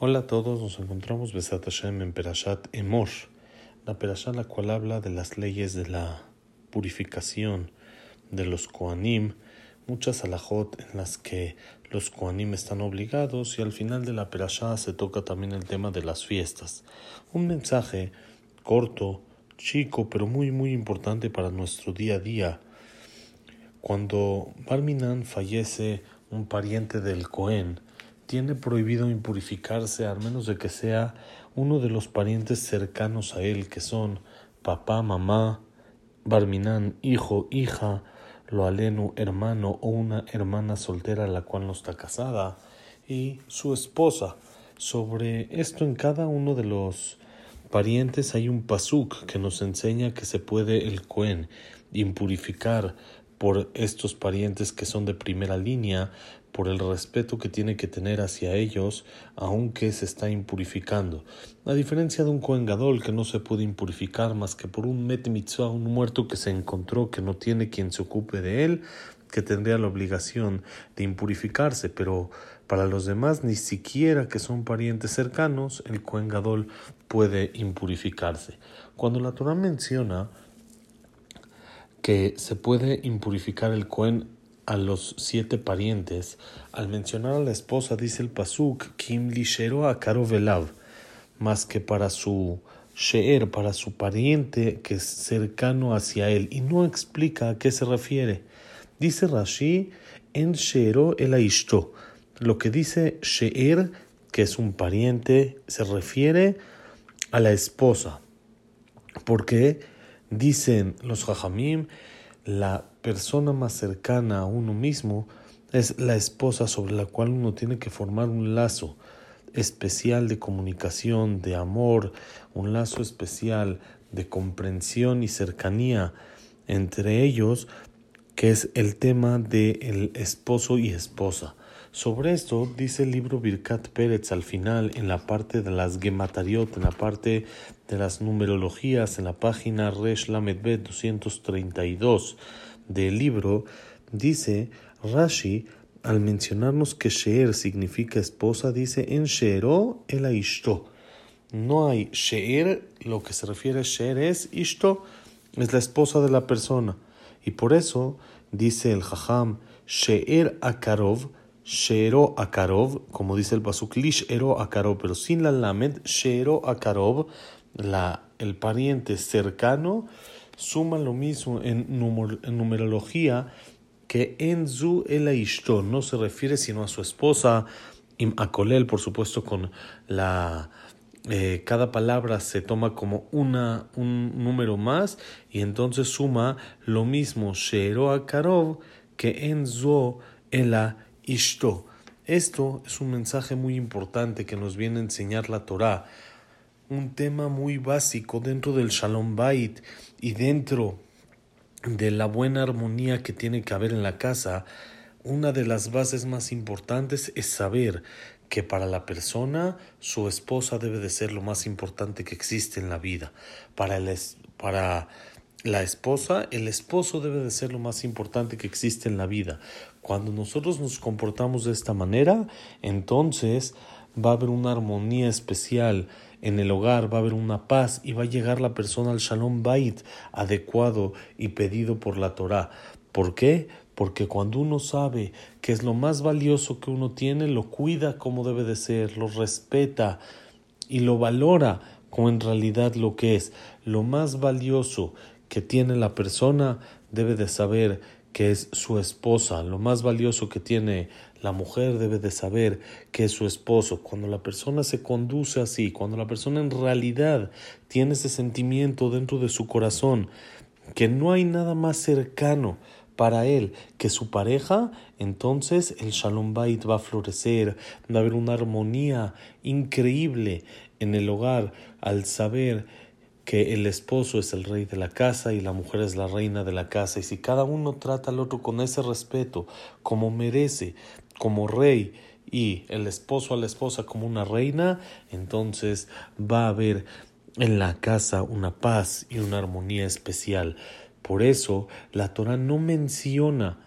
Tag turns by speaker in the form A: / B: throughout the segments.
A: Hola a todos, nos encontramos Besat Hashem en Perashat Emor, la Perashat la cual habla de las leyes de la purificación de los Koanim, muchas alajot en las que los Koanim están obligados y al final de la Perashat se toca también el tema de las fiestas. Un mensaje corto, chico, pero muy muy importante para nuestro día a día. Cuando Barminan fallece un pariente del Cohen, tiene prohibido impurificarse al menos de que sea uno de los parientes cercanos a él, que son papá, mamá, Barminán, hijo, hija, Loalenu, hermano o una hermana soltera la cual no está casada, y su esposa. Sobre esto en cada uno de los parientes hay un pasuk que nos enseña que se puede el Cohen impurificar por estos parientes que son de primera línea, por el respeto que tiene que tener hacia ellos, aunque se está impurificando. A diferencia de un Kohen Gadol que no se puede impurificar más que por un Met Mitzvah, un muerto que se encontró que no tiene quien se ocupe de él, que tendría la obligación de impurificarse, pero para los demás, ni siquiera que son parientes cercanos, el Kohen Gadol puede impurificarse. Cuando la Torah menciona que se puede impurificar el Cohen a los siete parientes, al mencionar a la esposa dice el pasuk Kim lishero a velav, más que para su sheer, para su pariente que es cercano hacia él, y no explica a qué se refiere. Dice Rashi en sheero el aishto. Lo que dice sheer, que es un pariente, se refiere a la esposa. Porque Dicen los jajamim, la persona más cercana a uno mismo es la esposa sobre la cual uno tiene que formar un lazo especial de comunicación, de amor, un lazo especial de comprensión y cercanía entre ellos, que es el tema del el esposo y esposa. Sobre esto dice el libro Birkat Pérez al final, en la parte de las Gematariot, en la parte de las numerologías, en la página Resh Lamedbet 232 del libro, dice Rashi, al mencionarnos que Sheer significa esposa, dice en Sheero el Ishto. No hay Sheer, lo que se refiere a Sheer es Ishto, es la esposa de la persona. Y por eso dice el Jajam, Sheer Akarov, Sheero Akarov, como dice el Pasuk, Lish Ero Akarov, pero sin la Lamed, Sheero Akarov, la, el pariente cercano, suma lo mismo en, numerología que en Zu el Ishto, no se refiere sino a su esposa, Im Akolel, por supuesto, con la. Eh, cada palabra se toma como una, un número más y entonces suma lo mismo Sheero Akarov que en Zu el Ishto. Esto es un mensaje muy importante que nos viene a enseñar la Torah, un tema muy básico dentro del Shalom Bait y dentro de la buena armonía que tiene que haber en la casa. Una de las bases más importantes es saber que para la persona su esposa debe de ser lo más importante que existe en la vida. Para, el, para la esposa, el esposo debe de ser lo más importante que existe en la vida. Cuando nosotros nos comportamos de esta manera, entonces va a haber una armonía especial en el hogar, va a haber una paz y va a llegar la persona al Shalom Bait adecuado y pedido por la Torah. ¿Por qué? Porque cuando uno sabe que es lo más valioso que uno tiene, lo cuida como debe de ser, lo respeta y lo valora como en realidad lo que es. Lo más valioso que tiene la persona debe de saber que es su esposa. Lo más valioso que tiene la mujer debe de saber que es su esposo. Cuando la persona se conduce así, cuando la persona en realidad tiene ese sentimiento dentro de su corazón, que no hay nada más cercano para él que su pareja, entonces el Shalom Bait va a florecer, va a haber una armonía increíble en el hogar al saber que el esposo es el rey de la casa y la mujer es la reina de la casa. Y si cada uno trata al otro con ese respeto, como merece, como rey, y el esposo a la esposa como una reina, entonces va a haber en la casa una paz y una armonía especial. Por eso la Torah no menciona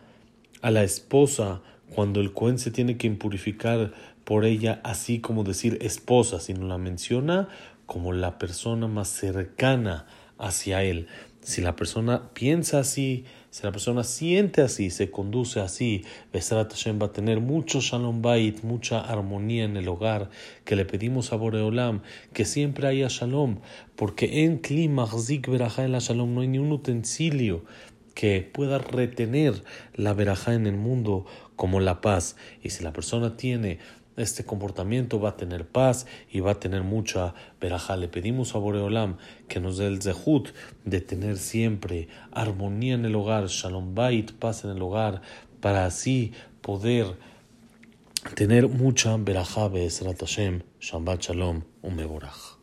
A: a la esposa cuando el Cohen se tiene que impurificar por ella así como decir esposa, sino la menciona como la persona más cercana hacia él. Si la persona piensa así, si la persona siente así, se conduce así, Besrat Hashem va a tener mucho Shalom Bait, mucha armonía en el hogar, que le pedimos a Boreolam que siempre haya Shalom, porque en clima Zik Berajá en la Shalom no hay ni un utensilio que pueda retener la verajá en el mundo como la paz. Y si la persona tiene este comportamiento va a tener paz y va a tener mucha verajá. Le pedimos a Boreolam que nos dé el zehut de tener siempre armonía en el hogar, shalom bait, paz en el hogar, para así poder tener mucha verajá, Be'ezrat Hashem, Shabbat Shalom, un mevorach.